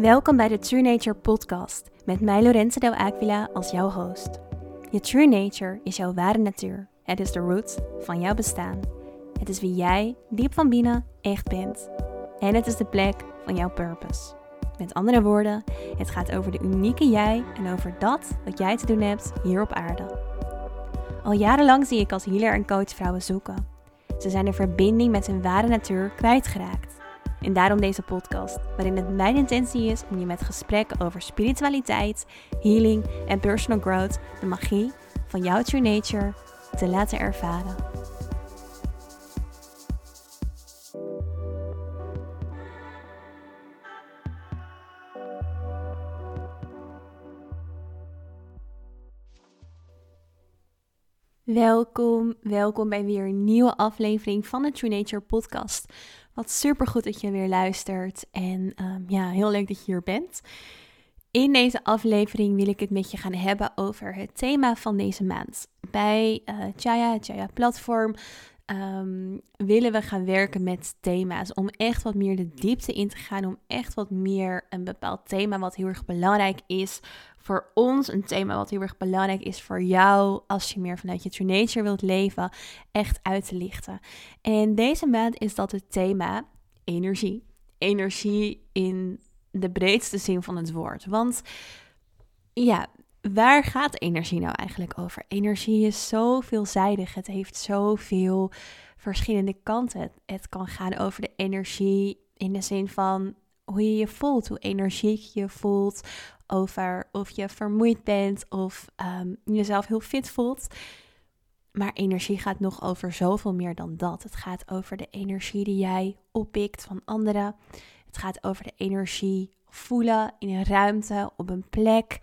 Welkom bij de True Nature podcast met mij Lorenzo Del Aquila als jouw host. Je True Nature is jouw ware natuur. Het is de root van jouw bestaan. Het is wie jij diep van binnen echt bent. En het is de plek van jouw purpose. Met andere woorden, het gaat over de unieke jij en over dat wat jij te doen hebt hier op aarde. Al jarenlang zie ik als healer en coach vrouwen zoeken. Ze zijn de verbinding met hun ware natuur kwijtgeraakt. En daarom deze podcast, waarin het mijn intentie is om je met gesprekken over spiritualiteit, healing en personal growth de magie van jouw true nature te laten ervaren. Welkom, welkom bij weer een nieuwe aflevering van de True Nature podcast. Wat super goed dat je weer luistert en um, ja, heel leuk dat je hier bent. In deze aflevering wil ik het met je gaan hebben over het thema van deze maand. Bij uh, Chaya, Chaya platform, um, willen we gaan werken met thema's. Om echt wat meer de diepte in te gaan. Om echt wat meer een bepaald thema wat heel erg belangrijk is voor ons. Een thema wat heel erg belangrijk is voor jou. Als je meer vanuit je true nature wilt leven. Echt uit te lichten. En deze maand is dat het thema energie. Energie in de breedste zin van het woord. Want ja, waar gaat energie nou eigenlijk over? Energie is zo veelzijdig. Het heeft zoveel verschillende kanten. Het, kan gaan over de energie in de zin van hoe je je voelt, hoe energiek je voelt, over of je vermoeid bent of um, jezelf heel fit voelt. Maar energie gaat nog over zoveel meer dan dat. Het gaat over de energie die jij oppikt van anderen. Het gaat over de energie voelen in een ruimte, op een plek.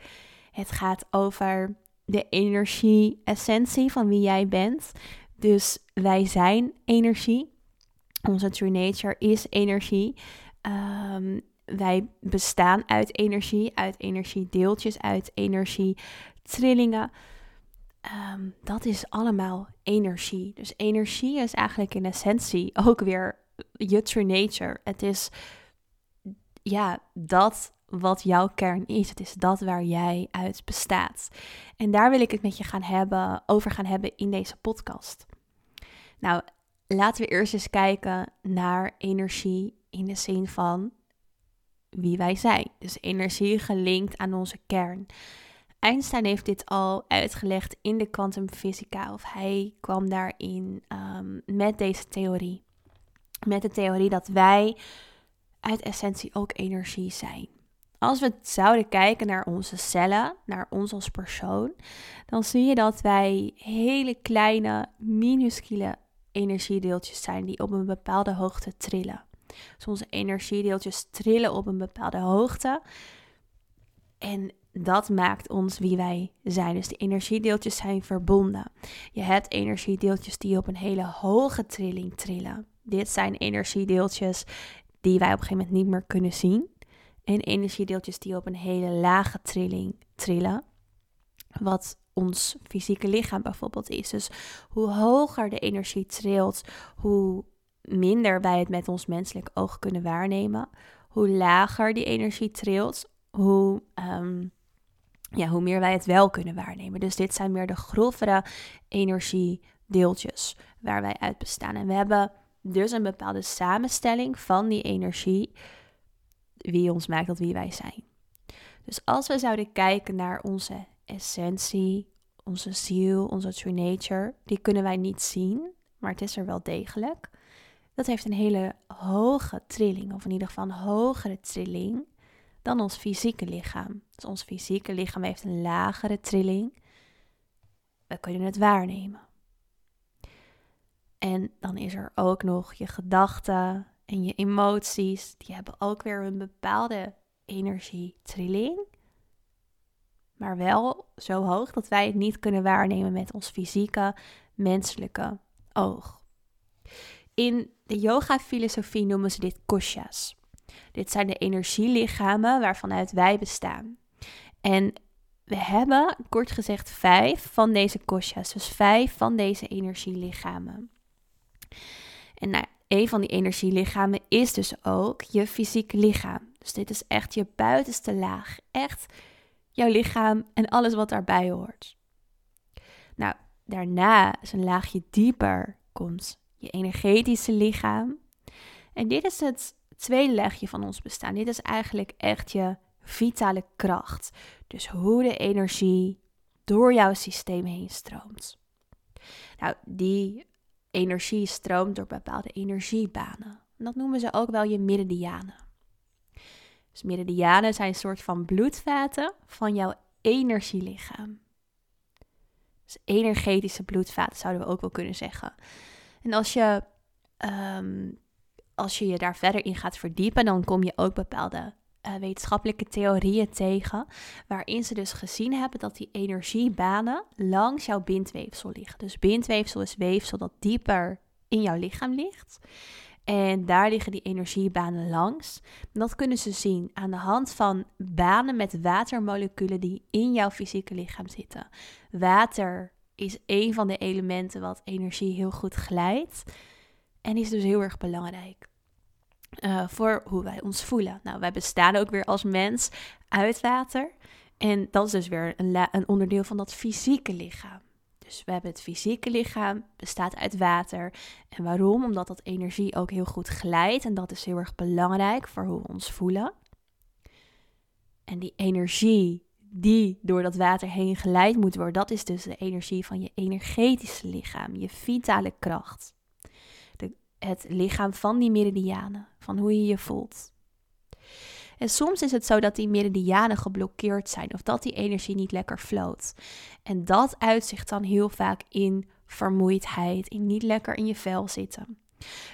Het gaat over de energie-essentie van wie jij bent. Dus wij zijn energie. Onze true nature is energie. Um, wij bestaan uit energie, uit energiedeeltjes, uit energietrillingen. Um, dat is allemaal energie. Dus energie is eigenlijk in essentie ook weer je true nature. Het is ja, dat wat jouw kern is. Het is dat waar jij uit bestaat. En daar wil ik het met je gaan hebben, over gaan hebben in deze podcast. Nou, laten we eerst eens kijken naar energie in de zin van wie wij zijn. Dus energie gelinkt aan onze kern. Einstein heeft dit al uitgelegd in de kwantumfysica, of hij kwam daarin um, met deze theorie. Met de theorie dat wij uit essentie ook energie zijn. Als we zouden kijken naar onze cellen, naar ons als persoon, dan zie je dat wij hele kleine, minuscule energiedeeltjes zijn die op een bepaalde hoogte trillen. Dus onze energiedeeltjes trillen op een bepaalde hoogte. En dat maakt ons wie wij zijn. Dus de energiedeeltjes zijn verbonden. Je hebt energiedeeltjes die op een hele hoge trilling trillen. Dit zijn energiedeeltjes die wij op een gegeven moment niet meer kunnen zien. En energiedeeltjes die op een hele lage trilling trillen. Wat ons fysieke lichaam bijvoorbeeld is. Dus hoe hoger de energie trilt, hoe minder wij het met ons menselijk oog kunnen waarnemen. Hoe lager die energie trilt, hoe, um, ja, hoe meer wij het wel kunnen waarnemen. Dus dit zijn meer de grovere energiedeeltjes waar wij uit bestaan. En we hebben dus een bepaalde samenstelling van die energie, wie ons maakt tot wie wij zijn. Dus als we zouden kijken naar onze essentie, onze ziel, onze true nature, die kunnen wij niet zien, maar het is er wel degelijk dat heeft een hele hoge trilling, of in ieder geval een hogere trilling dan ons fysieke lichaam. Dus ons fysieke lichaam heeft een lagere trilling. We kunnen het waarnemen. En dan is er ook nog je gedachten en je emoties. Die hebben ook weer een bepaalde energietrilling. Maar wel zo hoog dat wij het niet kunnen waarnemen met ons fysieke, menselijke oog. In de yoga-filosofie noemen ze dit koshas. Dit zijn de energielichamen waarvanuit wij bestaan. En we hebben, kort gezegd, vijf van deze koshas. Dus vijf van deze energielichamen. En nou, een van die energielichamen is dus ook je fysieke lichaam. Dus dit is echt je buitenste laag. Echt jouw lichaam en alles wat daarbij hoort. Nou, daarna is een laagje dieper komt je energetische lichaam. En dit is het tweede laagje van ons bestaan. Dit is eigenlijk echt je vitale kracht. Dus hoe de energie door jouw systeem heen stroomt. Nou, die energie stroomt door bepaalde energiebanen. dat noemen ze ook wel je meridianen. Dus meridianen zijn een soort van bloedvaten van jouw energielichaam. Dus energetische bloedvaten zouden we ook wel kunnen zeggen. En als je, ehm, als je je daar verder in gaat verdiepen, dan kom je ook bepaalde uh, wetenschappelijke theorieën tegen, waarin ze dus gezien hebben dat die energiebanen langs jouw bindweefsel liggen. Dus bindweefsel is weefsel dat dieper in jouw lichaam ligt. En daar liggen die energiebanen langs. Dat kunnen ze zien aan de hand van banen met watermoleculen die in jouw fysieke lichaam zitten. Water is een van de elementen wat energie heel goed glijdt en is dus heel erg belangrijk. Uh, voor hoe wij ons voelen. Nou, wij bestaan ook weer als mens uit water. En dat is dus weer een, een onderdeel van dat fysieke lichaam. Dus we hebben het fysieke lichaam, bestaat uit water. En waarom? Omdat dat energie ook heel goed glijdt. En dat is heel erg belangrijk voor hoe we ons voelen. En die energie die door dat water heen geleid moet worden, dat is dus de energie van je energetische lichaam, je vitale kracht. Het lichaam van die meridianen, van hoe je je voelt. En soms is het zo dat die meridianen geblokkeerd zijn of dat die energie niet lekker floot. En dat uitzicht dan heel vaak in vermoeidheid, in niet lekker in je vel zitten.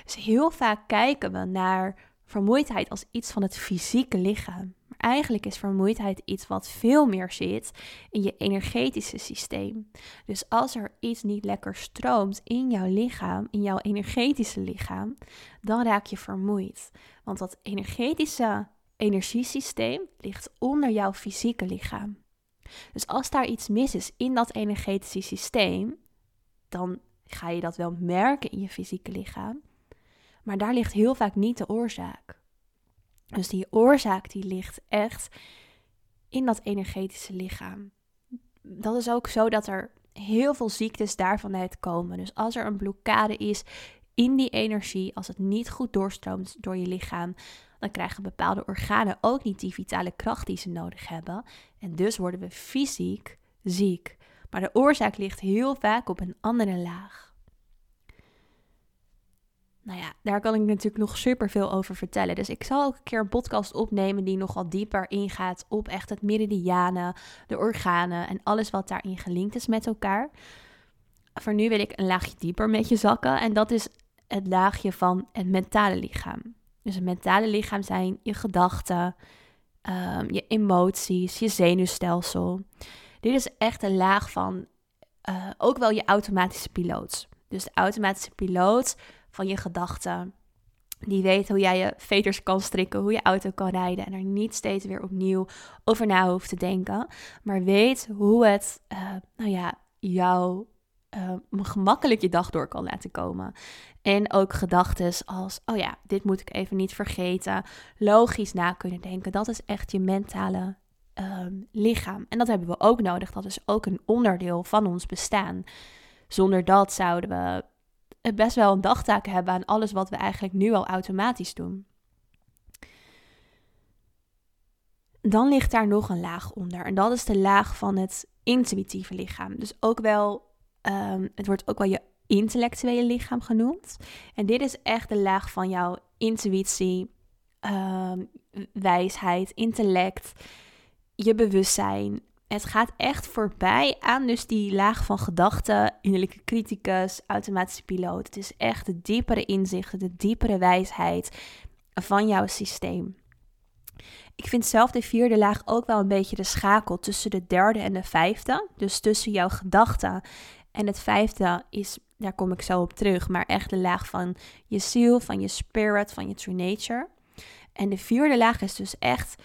Dus heel vaak kijken we naar vermoeidheid als iets van het fysieke lichaam. Maar eigenlijk is vermoeidheid iets wat veel meer zit in je energetische systeem. Dus als er iets niet lekker stroomt in jouw lichaam, in jouw energetische lichaam, dan raak je vermoeid. Want dat energetische energiesysteem ligt onder jouw fysieke lichaam. Dus als daar iets mis is in dat energetische systeem, dan ga je dat wel merken in je fysieke lichaam. Maar daar ligt heel vaak niet de oorzaak. Dus die oorzaak die ligt echt in dat energetische lichaam. Dat is ook zo dat er heel veel ziektes daarvan uitkomen. Dus als er een blokkade is in die energie, als het niet goed doorstroomt door je lichaam, dan krijgen bepaalde organen ook niet die vitale kracht die ze nodig hebben. En dus worden we fysiek ziek. Maar de oorzaak ligt heel vaak op een andere laag. Nou ja, daar kan ik natuurlijk nog super veel over vertellen. Dus ik zal ook een keer een podcast opnemen die nogal dieper ingaat op echt het meridianen, de organen en alles wat daarin gelinkt is met elkaar. Voor nu wil ik een laagje dieper met je zakken en dat is het laagje van het mentale lichaam. Dus het mentale lichaam zijn je gedachten, ehm, je emoties, je zenuwstelsel. Dit is echt een laag van uh, ook wel je automatische piloot. Dus de automatische piloot van je gedachten. Die weet hoe jij je veters kan strikken, hoe je auto kan rijden en er niet steeds weer opnieuw over na hoeft te denken. Maar weet hoe het, uh, nou ja, jou uh, gemakkelijk je dag door kan laten komen. En ook gedachten als, oh ja, dit moet ik even niet vergeten. Logisch na kunnen denken. Dat is echt je mentale ehm, lichaam. En dat hebben we ook nodig. Dat is ook een onderdeel van ons bestaan. Zonder dat zouden we best wel een dagtaak hebben aan alles wat we eigenlijk nu al automatisch doen. Dan ligt daar nog een laag onder. En dat is de laag van het intuïtieve lichaam. Dus ook wel, um, het wordt ook wel je intellectuele lichaam genoemd. En dit is echt de laag van jouw intuïtie, um, wijsheid, intellect, je bewustzijn, het gaat echt voorbij aan dus die laag van gedachten, innerlijke criticus, automatische piloot. Het is echt de diepere inzichten, de diepere wijsheid van jouw systeem. Ik vind zelf de vierde laag ook wel een beetje de schakel tussen de derde en de vijfde. Dus tussen jouw gedachten en het vijfde is, daar kom ik zo op terug, maar echt de laag van je ziel, van je spirit, van je true nature. En de vierde laag is dus echt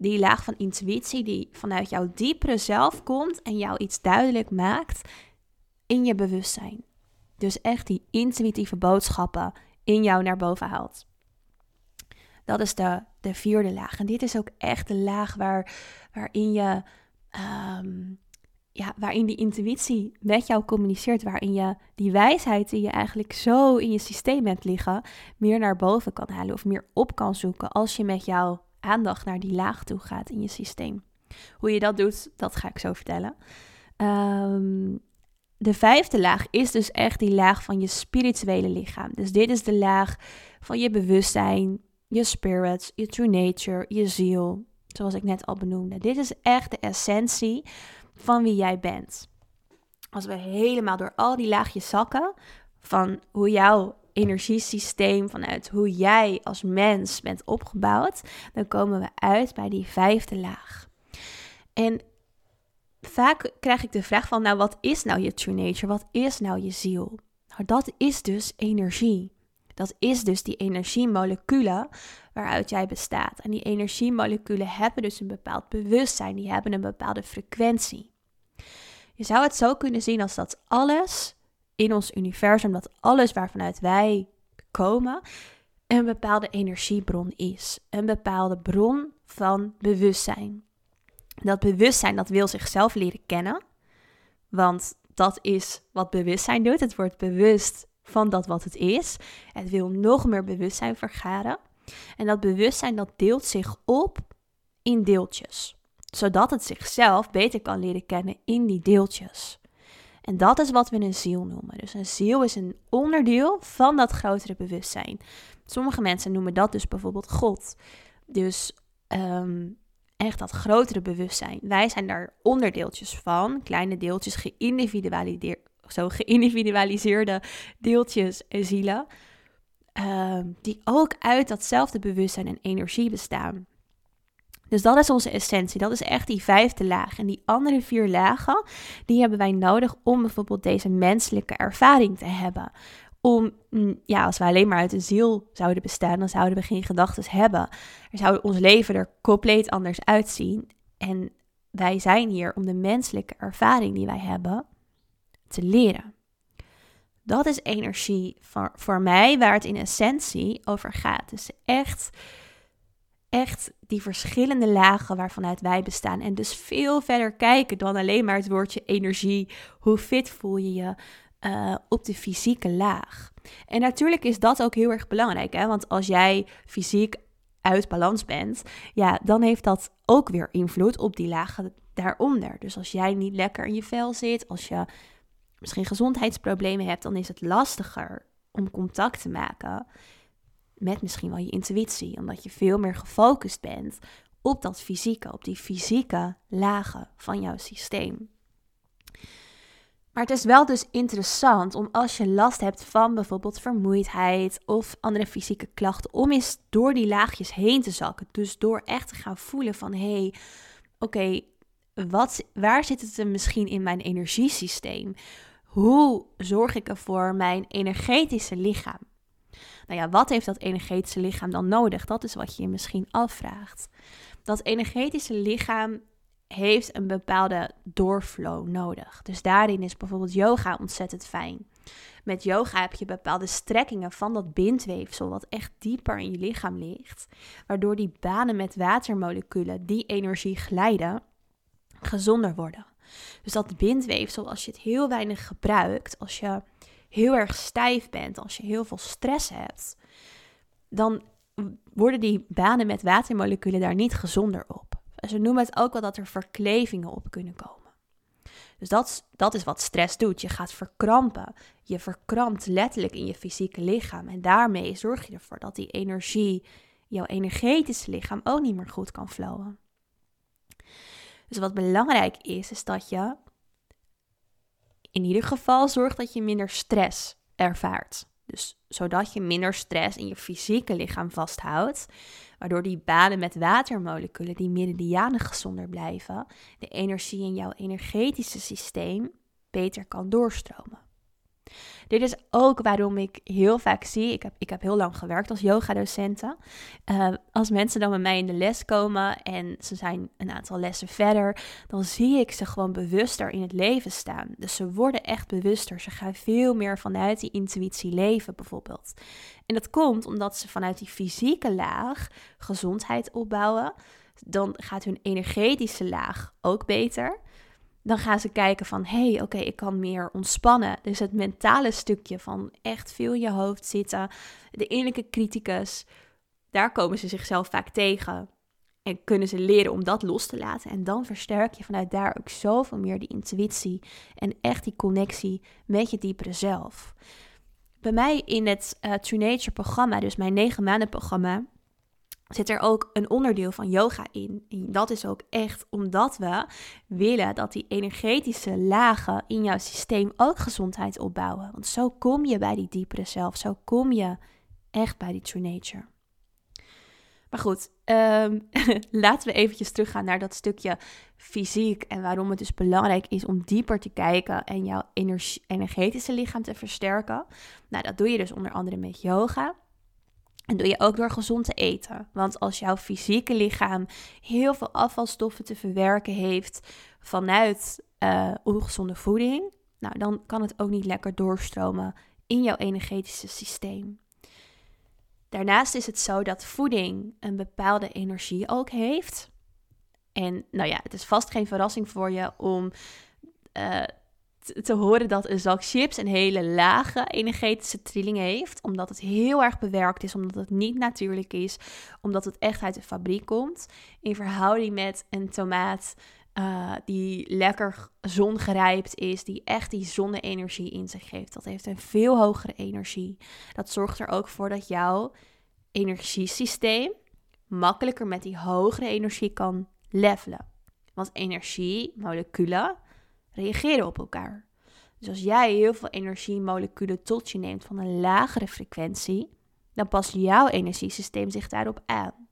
die laag van intuïtie die vanuit jouw diepere zelf komt en jou iets duidelijk maakt in je bewustzijn. Dus echt die intuïtieve boodschappen in jou naar boven haalt. Dat is de de vierde laag. En dit is ook echt de laag waar, waarin je. Ehm, ja, waarin die intuïtie met jou communiceert, waarin je die wijsheid die je eigenlijk zo in je systeem hebt liggen, meer naar boven kan halen of meer op kan zoeken als je met jouw aandacht naar die laag toe gaat in je systeem. Hoe je dat doet, dat ga ik zo vertellen. Um, de vijfde laag is dus echt die laag van je spirituele lichaam. Dus dit is de laag van je bewustzijn, je spirit, je true nature, je ziel. Zoals ik net al benoemde. Dit is echt de essentie van wie jij bent. Als we helemaal door al die laagjes zakken van hoe jouw energiesysteem, vanuit hoe jij als mens bent opgebouwd, dan komen we uit bij die vijfde laag. En vaak krijg ik de vraag van, nou wat is nou je true nature? Wat is nou je ziel? Nou, dat is dus energie. Dat is dus die energiemoleculen waaruit jij bestaat. En die energiemoleculen hebben dus een bepaald bewustzijn, die hebben een bepaalde frequentie. Je zou het zo kunnen zien als dat alles in ons universum, dat alles waarvanuit wij komen, een bepaalde energiebron is. Een bepaalde bron van bewustzijn. Dat bewustzijn dat wil zichzelf leren kennen. Want dat is wat bewustzijn doet. Het wordt bewust van dat wat het is. Het wil nog meer bewustzijn vergaren. En dat bewustzijn dat deelt zich op in deeltjes. Zodat het zichzelf beter kan leren kennen in die deeltjes. En dat is wat we een ziel noemen. Dus een ziel is een onderdeel van dat grotere bewustzijn. Sommige mensen noemen dat dus bijvoorbeeld God. Dus um, echt dat grotere bewustzijn. Wij zijn daar onderdeeltjes van, kleine deeltjes, zo geïndividualiseerde deeltjes en zielen, uh, die ook uit datzelfde bewustzijn en energie bestaan. Dus dat is onze essentie. Dat is echt die vijfde laag. En die andere vier lagen, die hebben wij nodig om bijvoorbeeld deze menselijke ervaring te hebben om, mm, ja, als we alleen maar uit de ziel zouden bestaan, dan zouden we geen gedachten hebben. Er zou ons leven er compleet anders uitzien. En wij zijn hier om de menselijke ervaring die wij hebben te leren. Dat is energie voor, voor mij waar het in essentie over gaat. Dus echt, echt die verschillende lagen waarvanuit wij bestaan. En dus veel verder kijken dan alleen maar het woordje energie. Hoe fit voel je je? uh, op de fysieke laag. En natuurlijk is dat ook heel erg belangrijk, hè? want als jij fysiek uit balans bent, ja, dan heeft dat ook weer invloed op die lagen daaronder. Dus als jij niet lekker in je vel zit, als je misschien gezondheidsproblemen hebt, dan is het lastiger om contact te maken met misschien wel je intuïtie, omdat je veel meer gefocust bent op dat fysieke, op die fysieke lagen van jouw systeem. Maar het is wel dus interessant om als je last hebt van bijvoorbeeld vermoeidheid of andere fysieke klachten, om eens door die laagjes heen te zakken. Dus door echt te gaan voelen van hé, hey, oké, wat, waar zit het misschien in mijn energiesysteem? Hoe zorg ik ervoor mijn energetische lichaam? Nou ja, wat heeft dat energetische lichaam dan nodig? Dat is wat je je misschien afvraagt. Dat energetische lichaam heeft een bepaalde doorflow nodig. Dus daarin is bijvoorbeeld yoga ontzettend fijn. Met yoga heb je bepaalde strekkingen van dat bindweefsel, wat echt dieper in je lichaam ligt, waardoor die banen met watermoleculen die energie glijden, gezonder worden. Dus dat bindweefsel, als je het heel weinig gebruikt, als je heel erg stijf bent, als je heel veel stress hebt, dan worden die banen met watermoleculen daar niet gezonder op. Ze noemen het ook wel dat er verklevingen op kunnen komen. Dus dat, dat is wat stress doet. Je gaat verkrampen. Je verkrampt letterlijk in je fysieke lichaam. En daarmee zorg je ervoor dat die energie, jouw energetische lichaam, ook niet meer goed kan flowen. Dus wat belangrijk is, is dat je in ieder geval zorgt dat je minder stress ervaart. Dus zodat je minder stress in je fysieke lichaam vasthoudt, waardoor die banen met watermoleculen, die meridianen gezonder blijven, de energie in jouw energetische systeem beter kan doorstromen. Dit is ook waarom ik heel vaak zie, ik heb, ik heb heel lang gewerkt als yogadocenten. Uh, als mensen dan met mij in de les komen en ze zijn een aantal lessen verder, dan zie ik ze gewoon bewuster in het leven staan. Dus ze worden echt bewuster. Ze gaan veel meer vanuit die intuïtie leven bijvoorbeeld. En dat komt omdat ze vanuit die fysieke laag gezondheid opbouwen. Dan gaat hun energetische laag ook beter dan gaan ze kijken van, hé, hey, oké, ik kan meer ontspannen. Dus het mentale stukje van echt veel in je hoofd zitten, de innerlijke criticus, daar komen ze zichzelf vaak tegen. En kunnen ze leren om dat los te laten. En dan versterk je vanuit daar ook zoveel meer die intuïtie en echt die connectie met je diepere zelf. Bij mij in het uh, True Nature programma, dus mijn negen maanden programma, zit er ook een onderdeel van yoga in. En dat is ook echt omdat we willen dat die energetische lagen in jouw systeem ook gezondheid opbouwen. Want zo kom je bij die diepere zelf, zo kom je echt bij die true nature. Maar goed, ehm, laten we eventjes teruggaan naar dat stukje fysiek en waarom het dus belangrijk is om dieper te kijken en jouw energetische lichaam te versterken. Nou, dat doe je dus onder andere met yoga. En doe je ook door gezond te eten. Want als jouw fysieke lichaam heel veel afvalstoffen te verwerken heeft vanuit uh, ongezonde voeding, nou, dan kan het ook niet lekker doorstromen in jouw energetische systeem. Daarnaast is het zo dat voeding een bepaalde energie ook heeft. En nou ja, het is vast geen verrassing voor je om uh, te horen dat een zak chips een hele lage energetische trilling heeft. Omdat het heel erg bewerkt is, omdat het niet natuurlijk is, omdat het echt uit de fabriek komt. In verhouding met een tomaat uh, die lekker zongerijpt is, die echt die zonne-energie in zich geeft. Dat heeft een veel hogere energie. Dat zorgt er ook voor dat jouw energiesysteem makkelijker met die hogere energie kan levelen. Want energie, moleculen, reageren op elkaar. Dus als jij heel veel energiemoleculen tot je neemt van een lagere frequentie, dan past jouw energiesysteem zich daarop aan.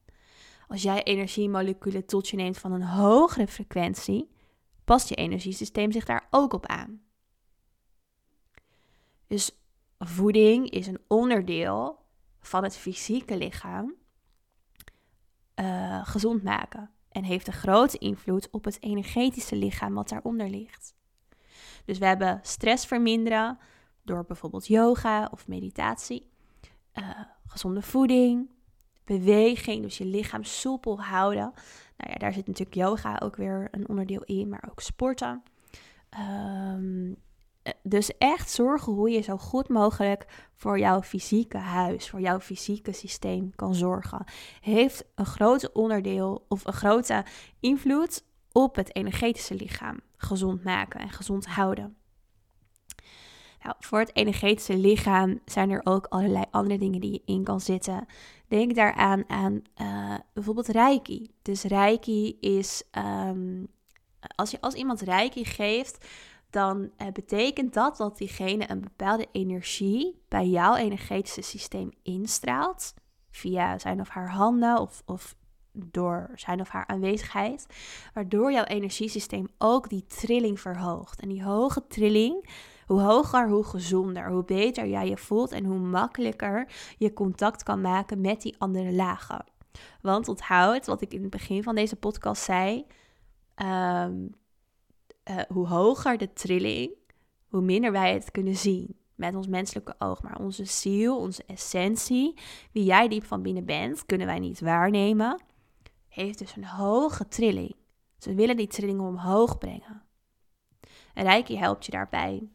Als jij energiemoleculen tot je neemt van een hogere frequentie, past je energiesysteem zich daar ook op aan. Dus voeding is een onderdeel van het fysieke lichaam uh, gezond maken en heeft een grote invloed op het energetische lichaam wat daaronder ligt. Dus we hebben stress verminderen door bijvoorbeeld yoga of meditatie, uh, gezonde voeding, beweging, dus je lichaam soepel houden. Nou ja, daar zit natuurlijk yoga ook weer een onderdeel in, maar ook sporten. Um, dus echt zorgen hoe je zo goed mogelijk voor jouw fysieke huis, voor jouw fysieke systeem kan zorgen. Heeft een groot onderdeel of een grote invloed op het energetische lichaam gezond maken en gezond houden. Nou, voor het energetische lichaam zijn er ook allerlei andere dingen die je in kan zetten. Denk daaraan aan uh, bijvoorbeeld reiki. Dus reiki is, um, als, je, als iemand reiki geeft, dan uh, betekent dat dat diegene een bepaalde energie bij jouw energetische systeem instraalt. Via zijn of haar handen of, of door zijn of haar aanwezigheid. Waardoor jouw energiesysteem ook die trilling verhoogt. En die hoge trilling, hoe hoger, hoe gezonder, hoe beter jij je voelt en hoe makkelijker je contact kan maken met die andere lagen. Want onthoud wat ik in het begin van deze podcast zei. Ehm, eh, hoe hoger de trilling, hoe minder wij het kunnen zien met ons menselijke oog. Maar onze ziel, onze essentie, wie jij diep van binnen bent, kunnen wij niet waarnemen. Heeft dus een hoge trilling. Ze willen die trilling omhoog brengen. En Reiki helpt je daarbij.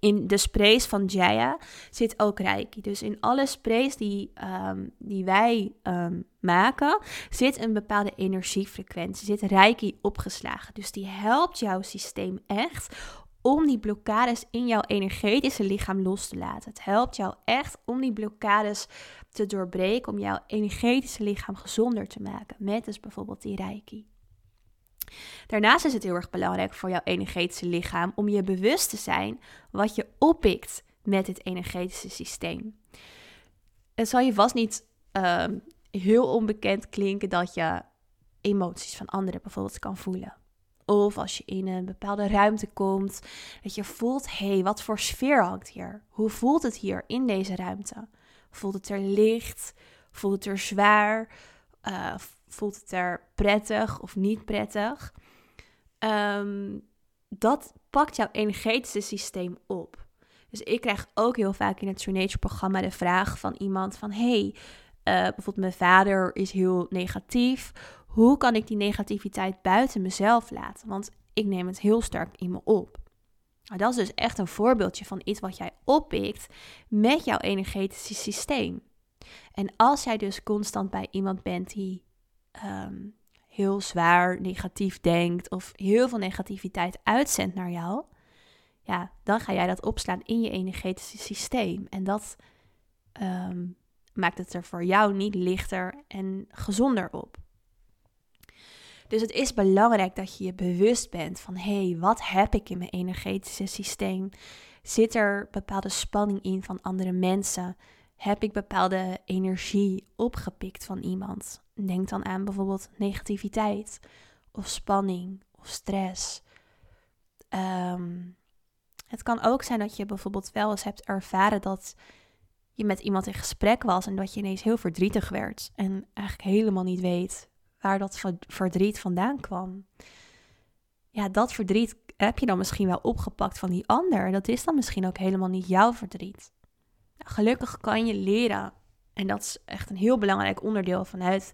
In de sprays van Jaya zit ook Reiki. Dus in alle sprays die, um, die wij um, maken, zit een bepaalde energiefrequentie, zit Reiki opgeslagen. Dus die helpt jouw systeem echt om die blokkades in jouw energetische lichaam los te laten. Het helpt jou echt om die blokkades te doorbreken, om jouw energetische lichaam gezonder te maken. Met dus bijvoorbeeld die Reiki. Daarnaast is het heel erg belangrijk voor jouw energetische lichaam om je bewust te zijn wat je oppikt met het energetische systeem. Het zal je vast niet ehm, heel onbekend klinken dat je emoties van anderen bijvoorbeeld kan voelen. Of als je in een bepaalde ruimte komt, dat je voelt, hé, hey, wat voor sfeer hangt hier? Hoe voelt het hier in deze ruimte? Voelt het er licht? Voelt het er zwaar? Uh, voelt het er prettig of niet prettig? Um, dat pakt jouw energetische systeem op. Dus ik krijg ook heel vaak in het True Nature programma de vraag van iemand van... hey, uh, bijvoorbeeld mijn vader is heel negatief. Hoe kan ik die negativiteit buiten mezelf laten? Want ik neem het heel sterk in me op. Nou, dat is dus echt een voorbeeldje van iets wat jij oppikt met jouw energetische systeem. En als jij dus constant bij iemand bent die um, heel zwaar negatief denkt of heel veel negativiteit uitzendt naar jou, ja, dan ga jij dat opslaan in je energetische systeem. En dat ehm, maakt het er voor jou niet lichter en gezonder op. Dus het is belangrijk dat je je bewust bent van hé, hey, wat heb ik in mijn energetische systeem? Zit er bepaalde spanning in van andere mensen? Heb ik bepaalde energie opgepikt van iemand? Denk dan aan bijvoorbeeld negativiteit of spanning of stress. Ehm, het kan ook zijn dat je bijvoorbeeld wel eens hebt ervaren dat je met iemand in gesprek was en dat je ineens heel verdrietig werd en eigenlijk helemaal niet weet waar dat verdriet vandaan kwam. Ja, dat verdriet heb je dan misschien wel opgepakt van die ander. Dat is dan misschien ook helemaal niet jouw verdriet. Gelukkig kan je leren, en dat is echt een heel belangrijk onderdeel vanuit,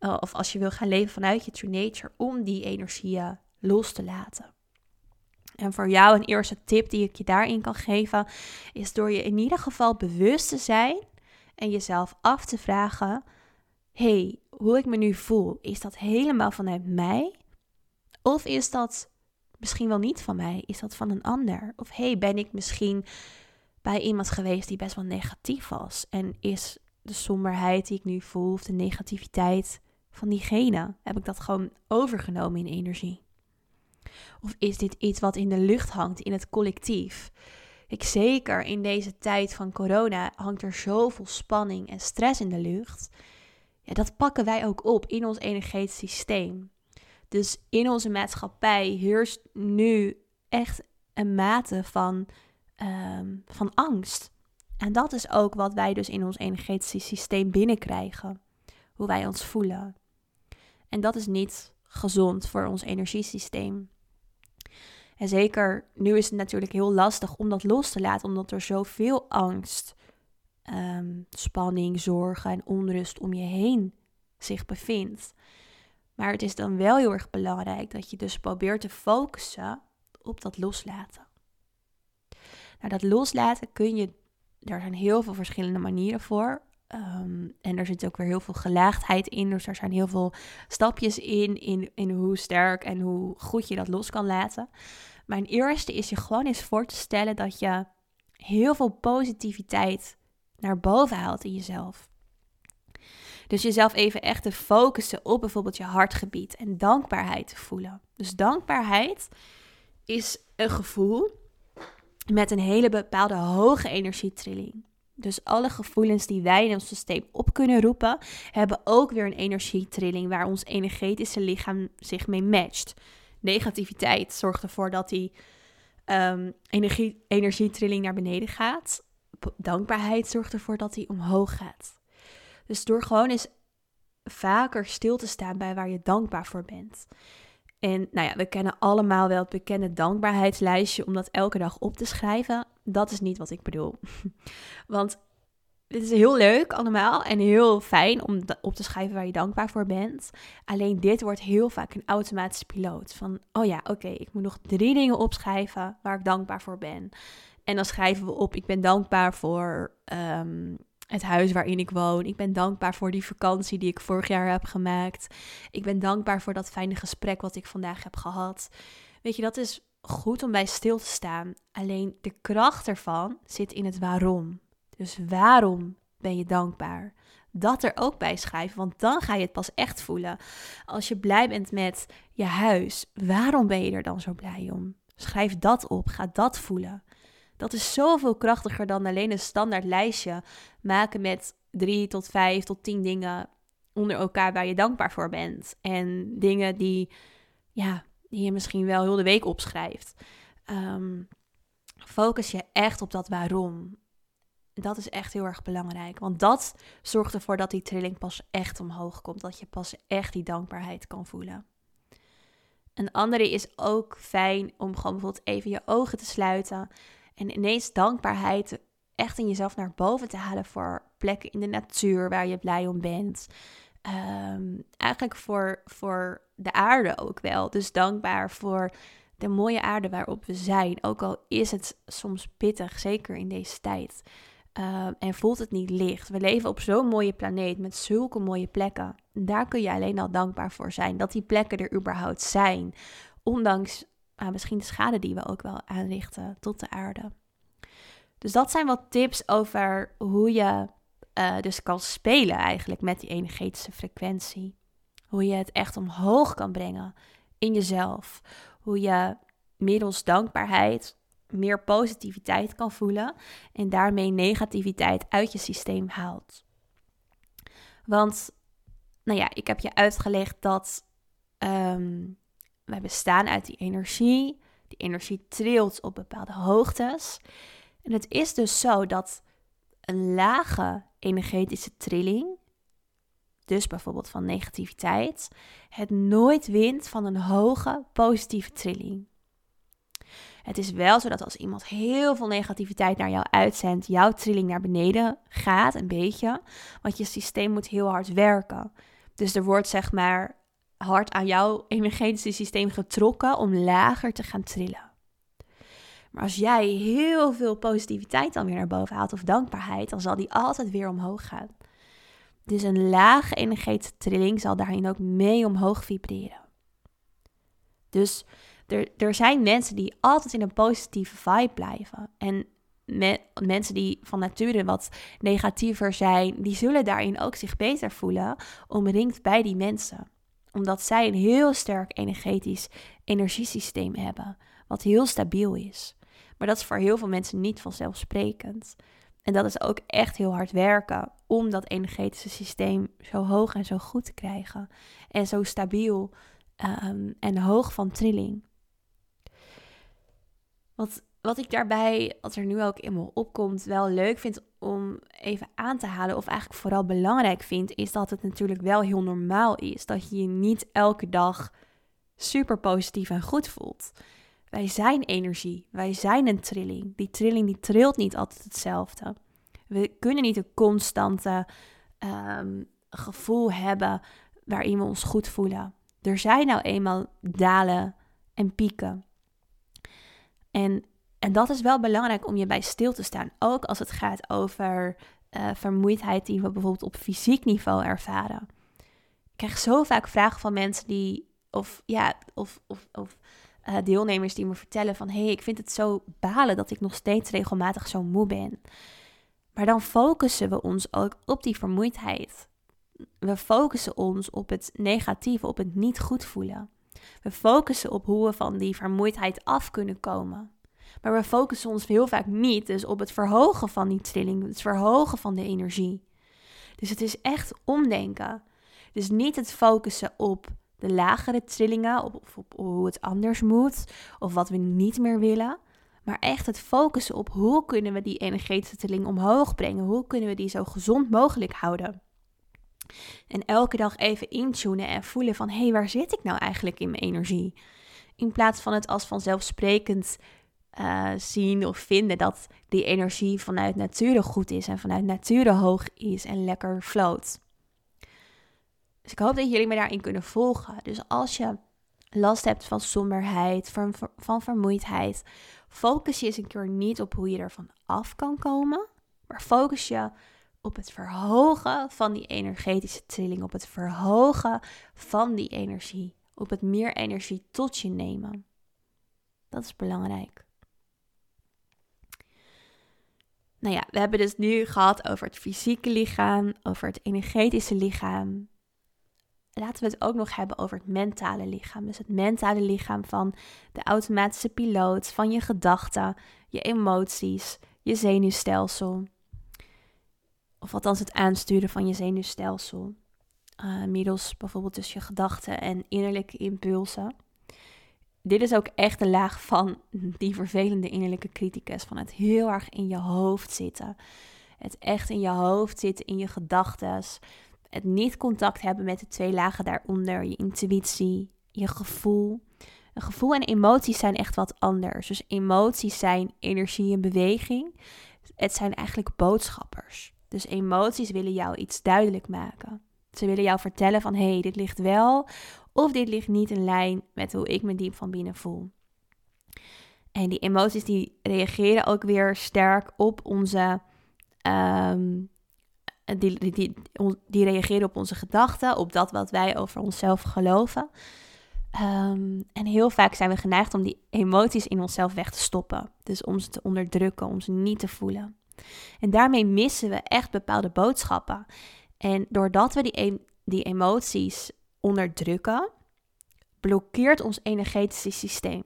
uh, of als je wil gaan leven vanuit je true nature, om die energieën los te laten. En voor jou een eerste tip die ik je daarin kan geven, is door je in ieder geval bewust te zijn en jezelf af te vragen: hey, hoe ik me nu voel, is dat helemaal vanuit mij? Of is dat misschien wel niet van mij? Is dat van een ander? Of hey, ben ik misschien bij iemand geweest die best wel negatief was? En is de somberheid die ik nu voel, of de negativiteit van diegene, heb ik dat gewoon overgenomen in energie? Of is dit iets wat in de lucht hangt in het collectief? Ik zeker in deze tijd van corona hangt er zoveel spanning en stress in de lucht. Ja, dat pakken wij ook op in ons energetisch systeem. Dus in onze maatschappij heerst nu echt een mate van Ehm, van angst. En dat is ook wat wij dus in ons energetisch systeem binnenkrijgen. Hoe wij ons voelen. En dat is niet gezond voor ons energiesysteem. En zeker nu is het natuurlijk heel lastig om dat los te laten, omdat er zoveel angst, ehm, spanning, zorgen en onrust om je heen zich bevindt. Maar het is dan wel heel erg belangrijk dat je dus probeert te focussen op dat loslaten. Nou, dat loslaten kun je, er zijn heel veel verschillende manieren voor. Ehm, en er zit ook weer heel veel gelaagdheid in. Dus er zijn heel veel stapjes in, in, in hoe sterk en hoe goed je dat los kan laten. Mijn eerste is je gewoon eens voor te stellen dat je heel veel positiviteit naar boven haalt in jezelf. Dus jezelf even echt te focussen op bijvoorbeeld je hartgebied en dankbaarheid te voelen. Dus dankbaarheid is een gevoel met een hele bepaalde hoge energietrilling. Dus alle gevoelens die wij in ons systeem op kunnen roepen, hebben ook weer een energietrilling waar ons energetische lichaam zich mee matcht. Negativiteit zorgt ervoor dat die um, energie, energietrilling naar beneden gaat. Dankbaarheid zorgt ervoor dat die omhoog gaat. Dus door gewoon eens vaker stil te staan bij waar je dankbaar voor bent. En nou ja, we kennen allemaal wel het bekende dankbaarheidslijstje om dat elke dag op te schrijven. Dat is niet wat ik bedoel. Want het is heel leuk allemaal en heel fijn om op te schrijven waar je dankbaar voor bent. Alleen dit wordt heel vaak een automatische piloot. Van, oh ja, oké, ik moet nog drie dingen opschrijven waar ik dankbaar voor ben. En dan schrijven we op, ik ben dankbaar voor um, het huis waarin ik woon. Ik ben dankbaar voor die vakantie die ik vorig jaar heb gemaakt. Ik ben dankbaar voor dat fijne gesprek wat ik vandaag heb gehad. Weet je, dat is goed om bij stil te staan. Alleen de kracht ervan zit in het waarom. Dus waarom ben je dankbaar? Dat er ook bij schrijven, want dan ga je het pas echt voelen. Als je blij bent met je huis, waarom ben je er dan zo blij om? Schrijf dat op, ga dat voelen. Dat is zoveel krachtiger dan alleen een standaard lijstje maken met drie tot vijf tot tien dingen onder elkaar waar je dankbaar voor bent. En dingen die, ja, die je misschien wel heel de week opschrijft. Ehm, focus je echt op dat waarom. Dat is echt heel erg belangrijk. Want dat zorgt ervoor dat die trilling pas echt omhoog komt. Dat je pas echt die dankbaarheid kan voelen. Een andere is ook fijn om gewoon bijvoorbeeld even je ogen te sluiten. En ineens dankbaarheid echt in jezelf naar boven te halen voor plekken in de natuur waar je blij om bent. Ehm, eigenlijk voor, voor de aarde ook wel. Dus dankbaar voor de mooie aarde waarop we zijn. Ook al is het soms pittig, zeker in deze tijd. Ehm, en voelt het niet licht. We leven op zo'n mooie planeet met zulke mooie plekken. Daar kun je alleen al dankbaar voor zijn. Dat die plekken er überhaupt zijn. Ondanks uh, misschien de schade die we ook wel aanrichten tot de aarde. Dus dat zijn wat tips over hoe je uh, dus kan spelen eigenlijk met die energetische frequentie. Hoe je het echt omhoog kan brengen in jezelf. Hoe je middels dankbaarheid meer positiviteit kan voelen en daarmee negativiteit uit je systeem haalt. Want, nou ja, ik heb je uitgelegd dat um, wij bestaan uit die energie. Die energie trilt op bepaalde hoogtes. En het is dus zo dat een lage energetische trilling, dus bijvoorbeeld van negativiteit, het nooit wint van een hoge positieve trilling. Het is wel zo dat als iemand heel veel negativiteit naar jou uitzendt, jouw trilling naar beneden gaat, een beetje. Want je systeem moet heel hard werken. Dus er wordt zeg maar hard aan jouw energetische systeem getrokken om lager te gaan trillen. Maar als jij heel veel positiviteit dan weer naar boven haalt of dankbaarheid, dan zal die altijd weer omhoog gaan. Dus een lage energetische trilling zal daarin ook mee omhoog vibreren. Dus er, er zijn mensen die altijd in een positieve vibe blijven. En mensen die van nature wat negatiever zijn, die zullen daarin ook zich beter voelen, omringd bij die mensen. Omdat zij een heel sterk energetisch energiesysteem hebben, wat heel stabiel is. Maar dat is voor heel veel mensen niet vanzelfsprekend. En dat is ook echt heel hard werken om dat energetische systeem zo hoog en zo goed te krijgen. En zo stabiel um, en hoog van trilling. Wat, wat ik daarbij, als er nu ook eenmaal opkomt, wel leuk vind om even aan te halen, of eigenlijk vooral belangrijk vind, is dat het natuurlijk wel heel normaal is. Dat je je niet elke dag super positief en goed voelt. Wij zijn energie, wij zijn een trilling. Die trilling die trilt niet altijd hetzelfde. We kunnen niet een constante um, gevoel hebben waarin we ons goed voelen. Er zijn nou eenmaal dalen en pieken. En, en dat is wel belangrijk om je bij stil te staan. Ook als het gaat over uh, vermoeidheid die we bijvoorbeeld op fysiek niveau ervaren. Ik krijg zo vaak vragen van mensen die, of ja, of, of, of uh, deelnemers die me vertellen van... hé, hey, ik vind het zo balen dat ik nog steeds regelmatig zo moe ben. Maar dan focussen we ons ook op die vermoeidheid. We focussen ons op het negatieve, op het niet goed voelen. We focussen op hoe we van die vermoeidheid af kunnen komen. Maar we focussen ons heel vaak niet dus op het verhogen van die trilling, het verhogen van de energie. Dus het is echt omdenken. Dus niet het focussen op de lagere trillingen, op, op, hoe het anders moet, of wat we niet meer willen. Maar echt het focussen op hoe kunnen we die energetische trilling omhoog brengen? Hoe kunnen we die zo gezond mogelijk houden? En elke dag even intunen en voelen van... hé, hey, waar zit ik nou eigenlijk in mijn energie? In plaats van het als vanzelfsprekend uh, zien of vinden... dat die energie vanuit nature goed is en vanuit nature hoog is en lekker floot. Dus ik hoop dat jullie me daarin kunnen volgen. Dus als je last hebt van somberheid, van, van vermoeidheid, focus je eens een keer niet op hoe je ervan af kan komen, maar focus je op het verhogen van die energetische trilling, op het verhogen van die energie, op het meer energie tot je nemen. Dat is belangrijk. Nou ja, we hebben dus nu gehad over het fysieke lichaam, over het energetische lichaam. Laten we het ook nog hebben over het mentale lichaam. Dus het mentale lichaam van de automatische piloot, van je gedachten, je emoties, je zenuwstelsel of althans het aansturen van je zenuwstelsel. Uh, middels bijvoorbeeld dus je gedachten en innerlijke impulsen. Dit is ook echt de laag van die vervelende innerlijke criticus. Van het heel erg in je hoofd zitten. Het echt in je hoofd zitten, in je gedachten. Het niet contact hebben met de twee lagen daaronder. Je intuïtie, je gevoel. Een gevoel en emoties zijn echt wat anders. Dus emoties zijn energie en beweging. Het zijn eigenlijk boodschappers. Dus emoties willen jou iets duidelijk maken. Ze willen jou vertellen van hé, hey, dit ligt wel of dit ligt niet in lijn met hoe ik me diep van binnen voel. En die emoties die reageren ook weer sterk op onze. Um, die, die, die, reageren op onze gedachten, op dat wat wij over onszelf geloven. Ehm, en heel vaak zijn we geneigd om die emoties in onszelf weg te stoppen. Dus om ze te onderdrukken, om ze niet te voelen. En daarmee missen we echt bepaalde boodschappen. En doordat we die, die emoties onderdrukken, blokkeert ons energetische systeem.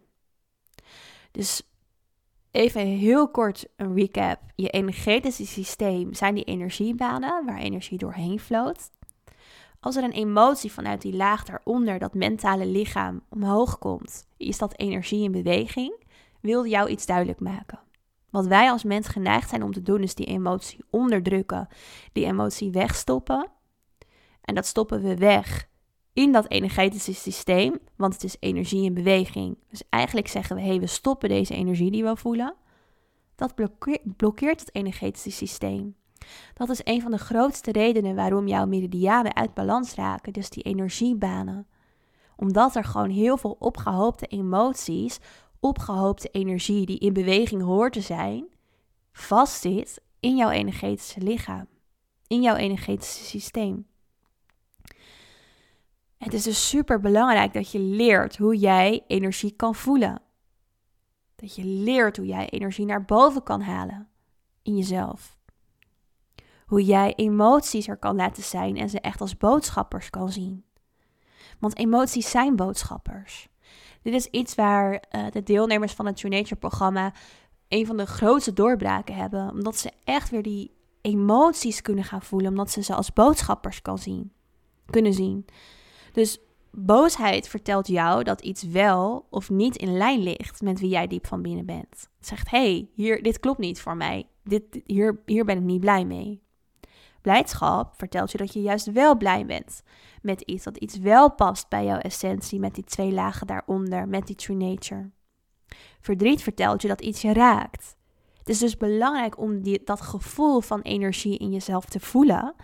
Dus even heel kort een recap. Je energetische systeem zijn die energiebanen waar energie doorheen vloot. Als er een emotie vanuit die laag daaronder, dat mentale lichaam, omhoog komt, is dat energie in beweging, wil jou iets duidelijk maken. Wat wij als mens geneigd zijn om te doen, is die emotie onderdrukken, die emotie wegstoppen. En dat stoppen we weg in dat energetische systeem, want het is energie in beweging. Dus eigenlijk zeggen we, hé, hey, we stoppen deze energie die we voelen. Dat blokkeert het energetische systeem. Dat is een van de grootste redenen waarom jouw meridianen uit balans raken, dus die energiebanen. Omdat er gewoon heel veel opgehoopte emoties, opgehoopte energie die in beweging hoort te zijn, vastzit in jouw energetische lichaam, in jouw energetische systeem. Het is dus super belangrijk dat je leert hoe jij energie kan voelen. Dat je leert hoe jij energie naar boven kan halen in jezelf. Hoe jij emoties er kan laten zijn en ze echt als boodschappers kan zien. Want emoties zijn boodschappers. Dit is iets waar uh, de deelnemers van het True Nature programma een van de grootste doorbraken hebben. Omdat ze echt weer die emoties kunnen gaan voelen. Omdat ze ze als boodschappers kan zien, kunnen zien. Dus boosheid vertelt jou dat iets wel of niet in lijn ligt met wie jij diep van binnen bent. Zegt, hey, hier, dit klopt niet voor mij. Dit, hier, hier ben ik niet blij mee. Blijdschap vertelt je dat je juist wel blij bent met iets, dat iets wel past bij jouw essentie, met die twee lagen daaronder, met die true nature. Verdriet vertelt je dat iets je raakt. Het is dus belangrijk om die, dat gevoel van energie in jezelf te voelen,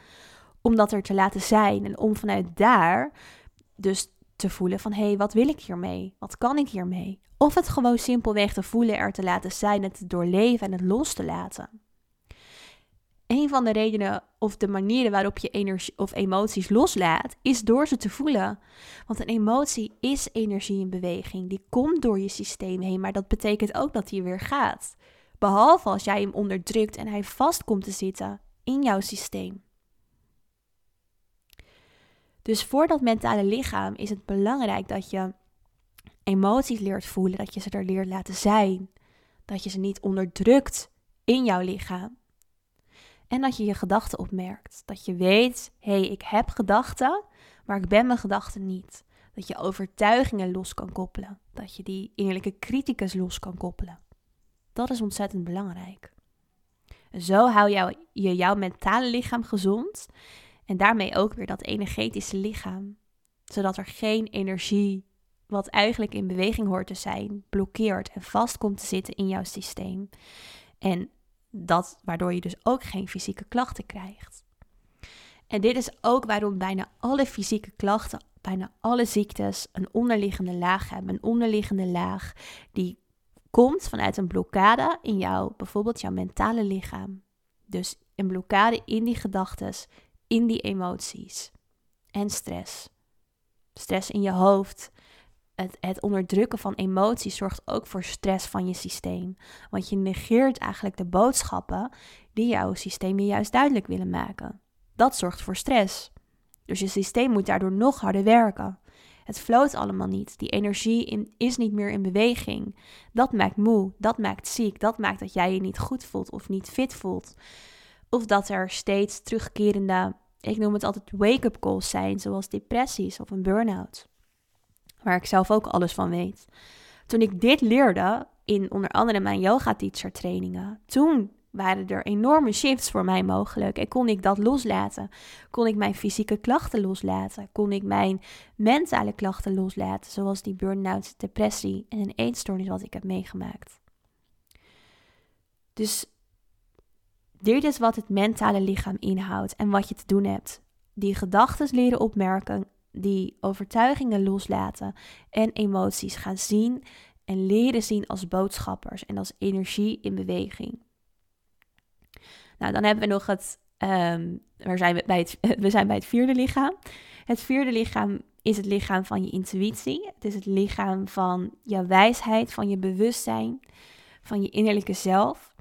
om dat er te laten zijn en om vanuit daar dus te voelen van hé, hey, wat wil ik hiermee? Wat kan ik hiermee? Of het gewoon simpelweg te voelen, er te laten zijn, het doorleven en het los te laten. Een van de redenen of de manieren waarop je energie of emoties loslaat, is door ze te voelen. Want een emotie is energie in beweging. Die komt door je systeem heen, maar dat betekent ook dat hij weer gaat. Behalve als jij hem onderdrukt en hij vast komt te zitten in jouw systeem. Dus voor dat mentale lichaam is het belangrijk dat je emoties leert voelen, dat je ze er leert laten zijn, dat je ze niet onderdrukt in jouw lichaam. En dat je je gedachten opmerkt. Dat je weet, hé, hey, ik heb gedachten, maar ik ben mijn gedachten niet. Dat je overtuigingen los kan koppelen. Dat je die innerlijke criticus los kan koppelen. Dat is ontzettend belangrijk. Zo hou je jouw mentale lichaam gezond en daarmee ook weer dat energetische lichaam. Zodat er geen energie, wat eigenlijk in beweging hoort te zijn, blokkeert en vast komt te zitten in jouw systeem. En dat waardoor je dus ook geen fysieke klachten krijgt. En dit is ook waarom bijna alle fysieke klachten, bijna alle ziektes een onderliggende laag hebben. Een onderliggende laag die komt vanuit een blokkade in jouw, bijvoorbeeld jouw mentale lichaam. Dus een blokkade in die gedachten, in die emoties en stress. Stress in je hoofd. Het, het, onderdrukken van emoties zorgt ook voor stress van je systeem. Want je negeert eigenlijk de boodschappen die jouw systeem je juist duidelijk willen maken. Dat zorgt voor stress. Dus je systeem moet daardoor nog harder werken. Het floot allemaal niet. Die energie is niet meer in beweging. Dat maakt moe, dat maakt ziek, dat maakt dat jij je niet goed voelt of niet fit voelt. Of dat er steeds terugkerende ik noem het altijd wake-up calls zijn, zoals depressies of een burn-out. Waar ik zelf ook alles van weet. Toen ik dit leerde in onder andere mijn yoga teacher trainingen, toen waren er enorme shifts voor mij mogelijk. En kon ik dat loslaten? Kon ik mijn fysieke klachten loslaten? Kon ik mijn mentale klachten loslaten, zoals die burn-out, depressie en een eetstoornis wat ik heb meegemaakt? Dus dit is wat het mentale lichaam inhoudt en wat je te doen hebt. Die gedachten leren opmerken, die overtuigingen loslaten en emoties gaan zien en leren zien als boodschappers en als energie in beweging. Nou, dan hebben we nog het, um, zijn bij het, we zijn bij het vierde lichaam. Het vierde lichaam is het lichaam van je intuïtie. Het is het lichaam van je wijsheid, van je bewustzijn, van je innerlijke zelf.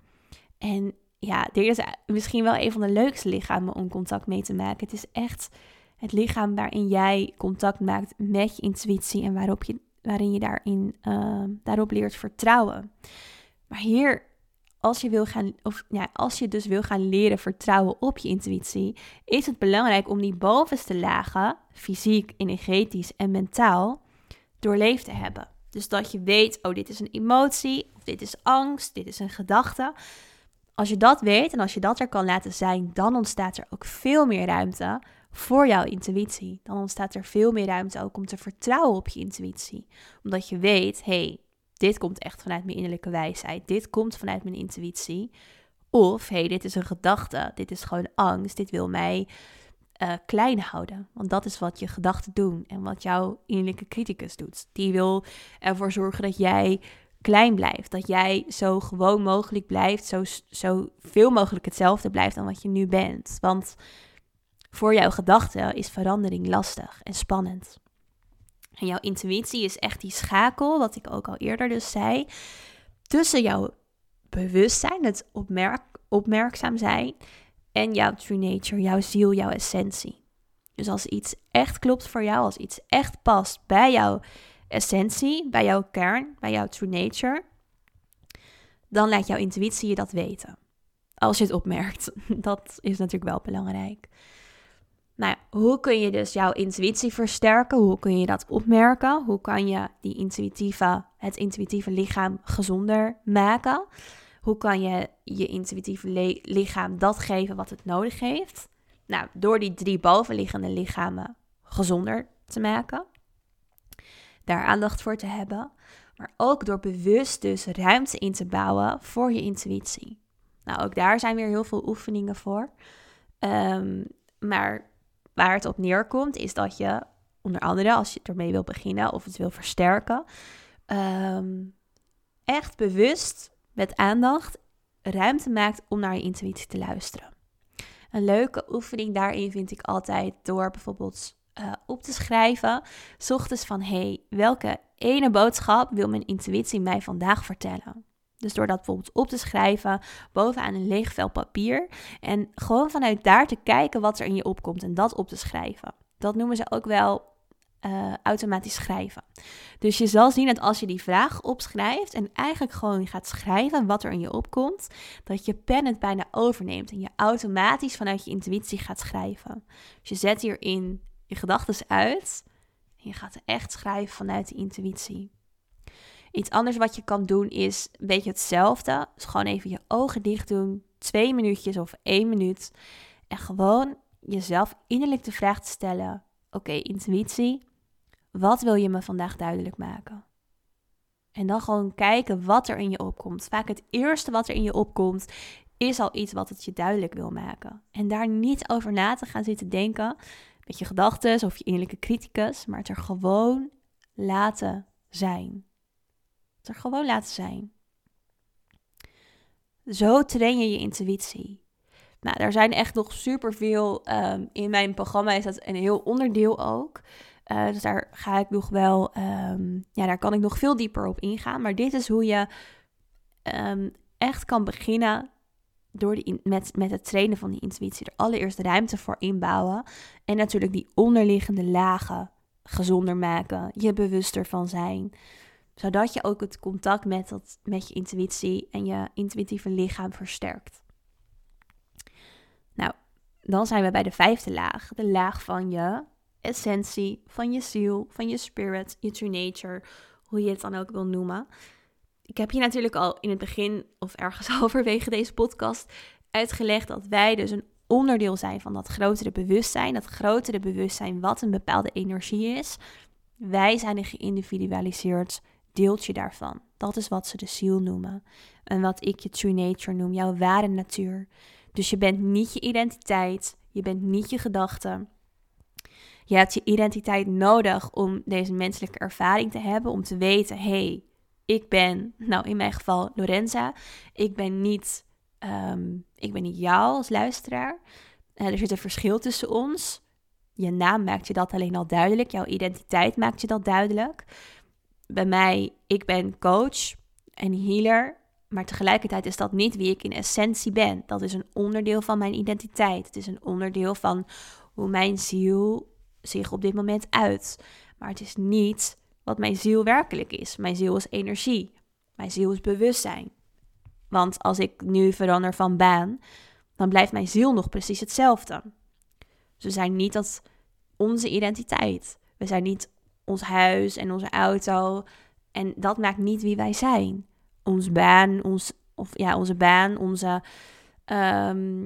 En ja, dit is misschien wel een van de leukste lichamen om contact mee te maken. Het is echt het lichaam waarin jij contact maakt met je intuïtie en waarop je, waarin je daarin, uh, daarop leert vertrouwen. Maar hier, als je, wil gaan, of, ja, als je dus wil gaan leren vertrouwen op je intuïtie, is het belangrijk om die bovenste lagen, fysiek, energetisch en mentaal, doorleefd te hebben. Dus dat je weet, oh, dit is een emotie, of dit is angst, dit is een gedachte. Als je dat weet en als je dat er kan laten zijn, dan ontstaat er ook veel meer ruimte voor jouw intuïtie. Dan ontstaat er veel meer ruimte ook om te vertrouwen op je intuïtie. Omdat je weet, hey, dit komt echt vanuit mijn innerlijke wijsheid. Dit komt vanuit mijn intuïtie. Of, hey, dit is een gedachte. Dit is gewoon angst. Dit wil mij uh, klein houden. Want dat is wat je gedachten doen en wat jouw innerlijke criticus doet. Die wil ervoor zorgen dat jij klein blijft. Dat jij zo gewoon mogelijk blijft, zo, zo veel mogelijk hetzelfde blijft dan wat je nu bent. Want voor jouw gedachten is verandering lastig en spannend. En jouw intuïtie is echt die schakel, wat ik ook al eerder dus zei, tussen jouw bewustzijn, het opmerk, opmerkzaam zijn, en jouw true nature, jouw ziel, jouw essentie. Dus als iets echt klopt voor jou, als iets echt past bij jouw essentie, bij jouw kern, bij jouw true nature, dan laat jouw intuïtie je dat weten. Als je het opmerkt. Dat is natuurlijk wel belangrijk. Nou, hoe kun je dus jouw intuïtie versterken? Hoe kun je dat opmerken? Hoe kan je die intuïtieve, het intuïtieve lichaam gezonder maken? Hoe kan je je intuïtieve lichaam dat geven wat het nodig heeft? Nou, door die drie bovenliggende lichamen gezonder te maken daar aandacht voor te hebben, maar ook door bewust dus ruimte in te bouwen voor je intuïtie. Nou, ook daar zijn weer heel veel oefeningen voor. Um, maar waar het op neerkomt, is dat je onder andere als je ermee wil beginnen of het wil versterken, um, echt bewust met aandacht ruimte maakt om naar je intuïtie te luisteren. Een leuke oefening daarin vind ik altijd door bijvoorbeeld uh, op te schrijven. S ochtends van, hey, welke ene boodschap wil mijn intuïtie mij vandaag vertellen? Dus door dat bijvoorbeeld op te schrijven bovenaan een leeg vel papier. En gewoon vanuit daar te kijken wat er in je opkomt en dat op te schrijven. Dat noemen ze ook wel uh, automatisch schrijven. Dus je zal zien dat als je die vraag opschrijft en eigenlijk gewoon gaat schrijven wat er in je opkomt, dat je pen het bijna overneemt en je automatisch vanuit je intuïtie gaat schrijven. Dus je zet hierin je gedachten uit. En je gaat echt schrijven vanuit de intuïtie. Iets anders wat je kan doen is een beetje hetzelfde. Dus gewoon even je ogen dicht doen. Twee minuutjes of één minuut. En gewoon jezelf innerlijk de vraag te stellen. Oké, intuïtie. Wat wil je me vandaag duidelijk maken? En dan gewoon kijken wat er in je opkomt. Vaak het eerste wat er in je opkomt is al iets wat het je duidelijk wil maken. En daar niet over na te gaan zitten denken met je gedachten of je innerlijke criticus, maar het er gewoon laten zijn. Het er gewoon laten zijn. Zo train je je intuïtie. Nou, er zijn echt nog superveel. Um, in mijn programma is dat een heel onderdeel ook. Uh, dus daar ga ik nog wel, um, ja, daar kan ik nog veel dieper op ingaan. Maar dit is hoe je um, echt kan beginnen door met, met het trainen van die intuïtie er allereerst ruimte voor inbouwen. En natuurlijk die onderliggende lagen gezonder maken, je bewuster van zijn. Zodat je ook het contact met, dat, met je intuïtie en je intuïtieve lichaam versterkt. Nou, dan zijn we bij de vijfde laag. De laag van je essentie, van je ziel, van je spirit, je true nature. hoe je het dan ook wil noemen. Ik heb je natuurlijk al in het begin of ergens halverwege deze podcast uitgelegd dat wij dus een onderdeel zijn van dat grotere bewustzijn. Dat grotere bewustzijn wat een bepaalde energie is. Wij zijn een geïndividualiseerd deeltje daarvan. Dat is wat ze de ziel noemen. En wat ik je true nature noem, jouw ware natuur. Dus je bent niet je identiteit, je bent niet je gedachten. Je hebt je identiteit nodig om deze menselijke ervaring te hebben, om te weten, hé, hey, ik ben, nou in mijn geval Lorenza, ik ben niet, ehm, ik ben niet jou als luisteraar. Uh, er zit een verschil tussen ons. Je naam maakt je dat alleen al duidelijk, jouw identiteit maakt je dat duidelijk. Bij mij, ik ben coach en healer, maar tegelijkertijd is dat niet wie ik in essentie ben. Dat is een onderdeel van mijn identiteit. Het is een onderdeel van hoe mijn ziel zich op dit moment uit. Maar het is niet wat mijn ziel werkelijk is. Mijn ziel is energie. Mijn ziel is bewustzijn. Want als ik nu verander van baan, dan blijft mijn ziel nog precies hetzelfde. We zijn niet dat onze identiteit. We zijn niet ons huis en onze auto. En dat maakt niet wie wij zijn. Ons baan, ons, of ja, onze baan, onze, um,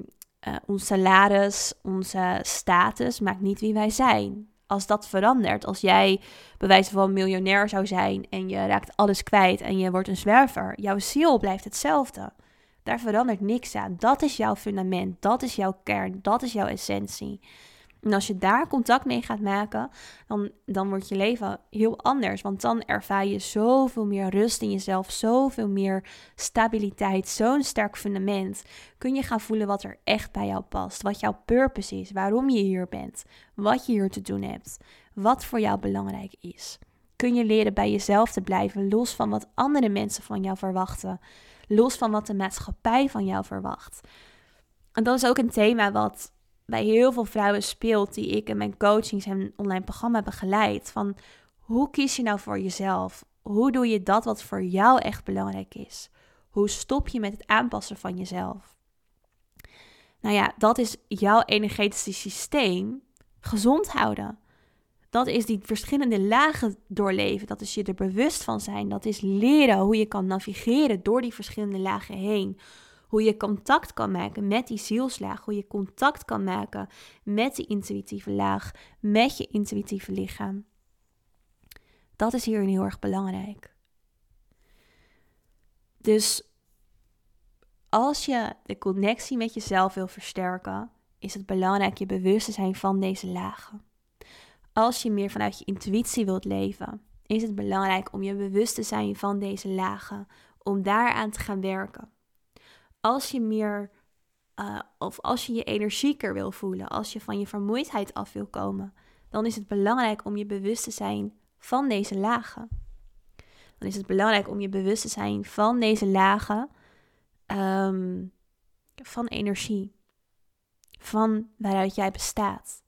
uh, ons salaris, onze status maakt niet wie wij zijn als dat verandert, als jij bij wijze van miljonair zou zijn en je raakt alles kwijt en je wordt een zwerver, jouw ziel blijft hetzelfde. Daar verandert niks aan. Dat is jouw fundament, dat is jouw kern, dat is jouw essentie. En als je daar contact mee gaat maken, dan, dan wordt je leven heel anders. Want dan ervaar je zoveel meer rust in jezelf, zoveel meer stabiliteit, zo'n sterk fundament. Kun je gaan voelen wat er echt bij jou past, wat jouw purpose is, waarom je hier bent, wat je hier te doen hebt, wat voor jou belangrijk is. Kun je leren bij jezelf te blijven, los van wat andere mensen van jou verwachten, los van wat de maatschappij van jou verwacht. En dat is ook een thema wat bij heel veel vrouwen speelt die ik in mijn coachings en online programma begeleid. Van hoe kies je nou voor jezelf? Hoe doe je dat wat voor jou echt belangrijk is? Hoe stop je met het aanpassen van jezelf? Nou ja, dat is jouw energetische systeem gezond houden. Dat is die verschillende lagen doorleven. Dat is je er bewust van zijn. Dat is leren hoe je kan navigeren door die verschillende lagen heen. Hoe je contact kan maken met die zielslaag. Hoe je contact kan maken met die intuïtieve laag. Met je intuïtieve lichaam. Dat is hierin heel erg belangrijk. Dus als je de connectie met jezelf wil versterken, is het belangrijk je bewust te zijn van deze lagen. Als je meer vanuit je intuïtie wilt leven, is het belangrijk om je bewust te zijn van deze lagen, om daaraan te gaan werken als je meer, uh, of als je je energieker wil voelen, als je van je vermoeidheid af wil komen, dan is het belangrijk om je bewust te zijn van deze lagen. Dan is het belangrijk om je bewust te zijn van deze lagen um, van energie, van waaruit jij bestaat.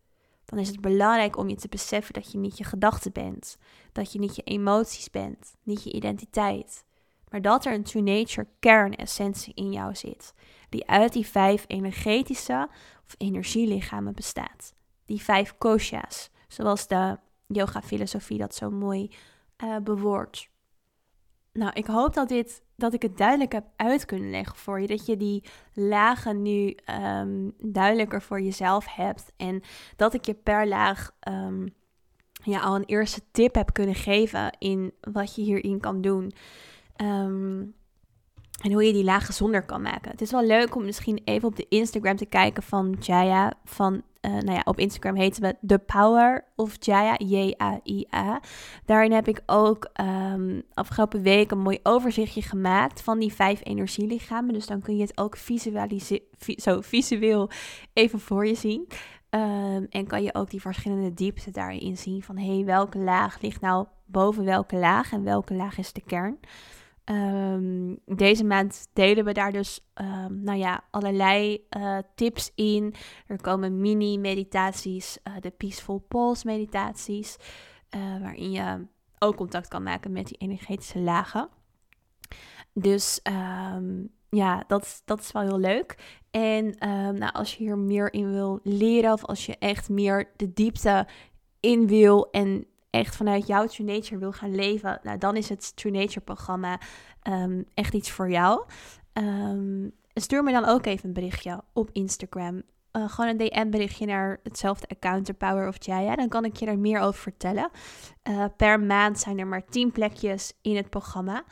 Dan is het belangrijk om je te beseffen dat je niet je gedachten bent, dat je niet je emoties bent, niet je identiteit, maar dat er een true nature kernessentie in jou zit, die uit die vijf energetische of energielichamen bestaat. Die vijf kosha's, zoals de yoga-filosofie dat zo mooi uh, bewoordt. Nou, ik hoop dat, dit, dat ik het duidelijk heb uit kunnen leggen voor je. Dat je die lagen nu um, duidelijker voor jezelf hebt. En dat ik je per laag um, ja, al een eerste tip heb kunnen geven in wat je hierin kan doen. Ehm, en hoe je die laag gezonder kan maken. Het is wel leuk om misschien even op de Instagram te kijken van Jaya. Van, uh, nou ja, op Instagram heten we The Power of Jaya, J-A-I-A. Daarin heb ik ook um, afgelopen week een mooi overzichtje gemaakt van die vijf energielichamen. Dus dan kun je het ook zo visueel even voor je zien. Um, en kan je ook die verschillende diepte daarin zien van hé, hey, welke laag ligt nou boven welke laag en welke laag is de kern. Ehm, deze maand delen we daar dus um, nou ja, allerlei uh, tips in. Er komen mini-meditaties, uh, de Peaceful Pulse meditaties, uh, waarin je ook contact kan maken met die energetische lagen. Dus um, ja, dat, dat is wel heel leuk. En nou, als je hier meer in wil leren of als je echt meer de diepte in wil en echt vanuit jouw True Nature wil gaan leven, nou, dan is het True Nature programma ehm, echt iets voor jou. Um, stuur me dan ook even een berichtje op Instagram. Uh, gewoon een DM-berichtje naar hetzelfde account, The Power of Jaya. Dan kan ik je er meer over vertellen. Uh, per maand zijn er maar 10 plekjes in het programma.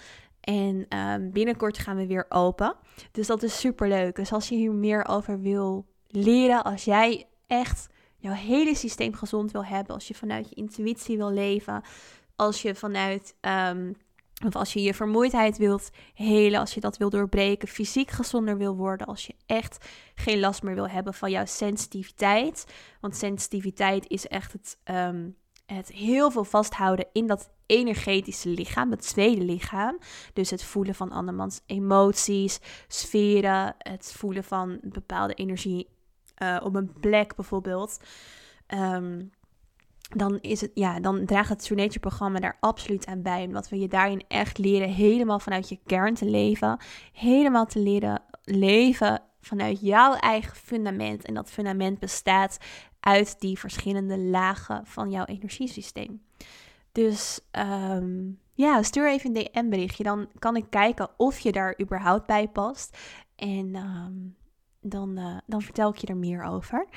En um, binnenkort gaan we weer open. Dus dat is super leuk. Dus als je hier meer over wil leren, als jij echt jouw hele systeem gezond wil hebben, als je vanuit je intuïtie wil leven, als je vanuit um, of als je je vermoeidheid wilt helen, als je dat wil doorbreken, fysiek gezonder wil worden, als je echt geen last meer wil hebben van jouw sensitiviteit. Want sensitiviteit is echt het, um, het heel veel vasthouden in dat energetische lichaam, het tweede lichaam. Dus het voelen van andermans emoties, sferen, het voelen van bepaalde energie uh, op een plek bijvoorbeeld. Um, dan, is het, ja, dan draagt het True Nature programma daar absoluut aan bij. Omdat we je daarin echt leren helemaal vanuit je kern te leven. Helemaal te leren leven vanuit jouw eigen fundament. En dat fundament bestaat uit die verschillende lagen van jouw energiesysteem. Dus ehm, ja, stuur even een DM-berichtje. Dan kan ik kijken of je daar überhaupt bij past. En ehm, dan, uh, dan vertel ik je er meer over.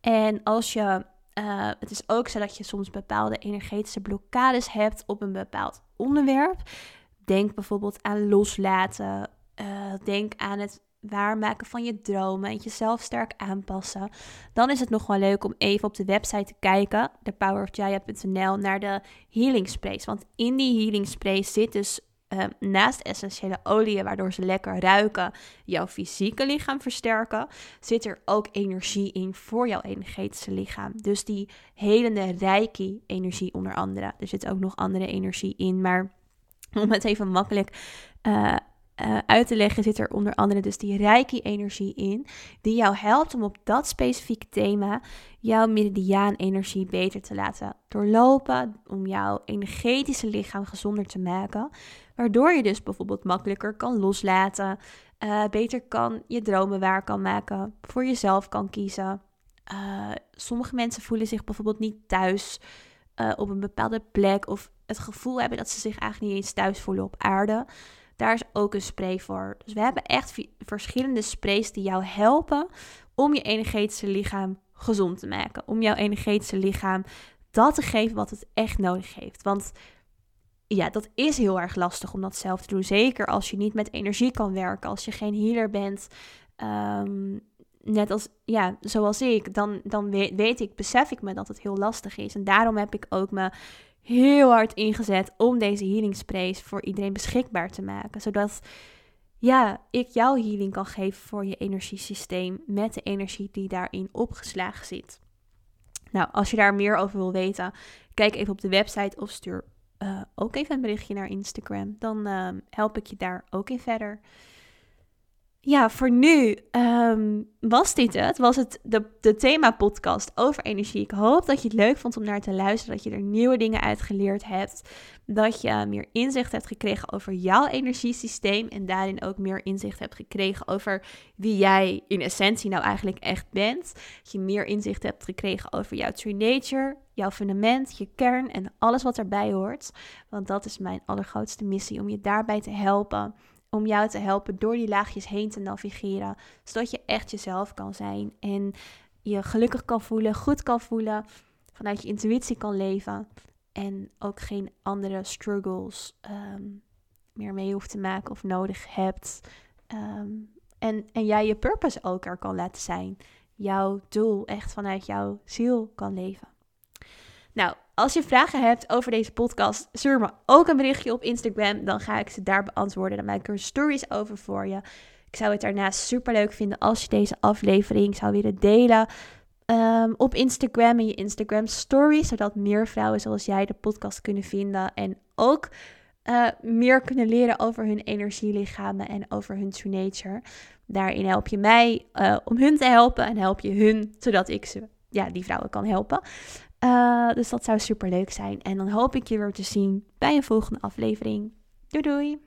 En als je uh, het is ook zo dat je soms bepaalde energetische blokkades hebt op een bepaald onderwerp. Denk bijvoorbeeld aan loslaten. Uh, denk aan het waarmaken van je dromen en jezelf sterk aanpassen. Dan is het nog wel leuk om even op de website te kijken, thepowerofjaya.nl, naar de healing sprays. Want in die healing sprays zit dus Ehm, naast essentiële oliën, waardoor ze lekker ruiken, jouw fysieke lichaam versterken, zit er ook energie in voor jouw energetische lichaam. Dus die helende reiki-energie onder andere. Er zit ook nog andere energie in, maar om het even makkelijk uh, uh, uit te leggen, zit er onder andere dus die reiki-energie in, die jou helpt om op dat specifieke thema jouw meridiaan-energie beter te laten doorlopen, om jouw energetische lichaam gezonder te maken, waardoor je dus bijvoorbeeld makkelijker kan loslaten, uh, beter kan je dromen waar kan maken, voor jezelf kan kiezen. Uh, sommige mensen voelen zich bijvoorbeeld niet thuis op een bepaalde plek of het gevoel hebben dat ze zich eigenlijk niet eens thuis voelen op aarde. Daar is ook een spray voor. Dus we hebben echt verschillende sprays die jou helpen om je energetische lichaam gezond te maken. Om jouw energetische lichaam dat te geven wat het echt nodig heeft. Want ja, dat is heel erg lastig om dat zelf te doen. Zeker als je niet met energie kan werken, als je geen healer bent. Um, net als, ja, zoals ik, dan, dan weet, weet, ik, besef ik me dat het heel lastig is. En daarom heb ik ook me heel hard ingezet om deze healing sprays voor iedereen beschikbaar te maken. Zodat ja, ik jouw healing kan geven voor je energiesysteem met de energie die daarin opgeslagen zit. Nou, als je daar meer over wil weten, kijk even op de website of stuur uh, ook even een berichtje naar Instagram. Dan uh, help ik je daar ook in verder ja, voor nu um, was dit het. Was het de, de thema-podcast over energie. Ik hoop dat je het leuk vond om naar te luisteren. Dat je er nieuwe dingen uit geleerd hebt. Dat je meer inzicht hebt gekregen over jouw energiesysteem. En daarin ook meer inzicht hebt gekregen over wie jij in essentie nou eigenlijk echt bent. Dat je meer inzicht hebt gekregen over jouw true nature. Jouw fundament, je kern en alles wat erbij hoort. Want dat is mijn allergrootste missie. Om je daarbij te helpen om jou te helpen door die laagjes heen te navigeren, zodat je echt jezelf kan zijn en je gelukkig kan voelen, goed kan voelen, vanuit je intuïtie kan leven en ook geen andere struggles ehm, meer mee hoeft te maken of nodig hebt. Ehm, en, en jij je purpose ook er kan laten zijn. Jouw doel echt vanuit jouw ziel kan leven. Nou, als je vragen hebt over deze podcast, stuur me ook een berichtje op Instagram. Dan ga ik ze daar beantwoorden. Dan maak ik er stories over voor je. Ik zou het daarnaast super leuk vinden als je deze aflevering zou willen delen. Um, op Instagram en je Instagram stories, zodat meer vrouwen zoals jij de podcast kunnen vinden en ook uh, meer kunnen leren over hun energielichamen en over hun true nature. Daarin help je mij uh, om hun te helpen en help je hun zodat ik ze, ja, die vrouwen kan helpen. Uh, dus dat zou super leuk zijn. En dan hoop ik je weer te zien bij een volgende aflevering. Doei doei!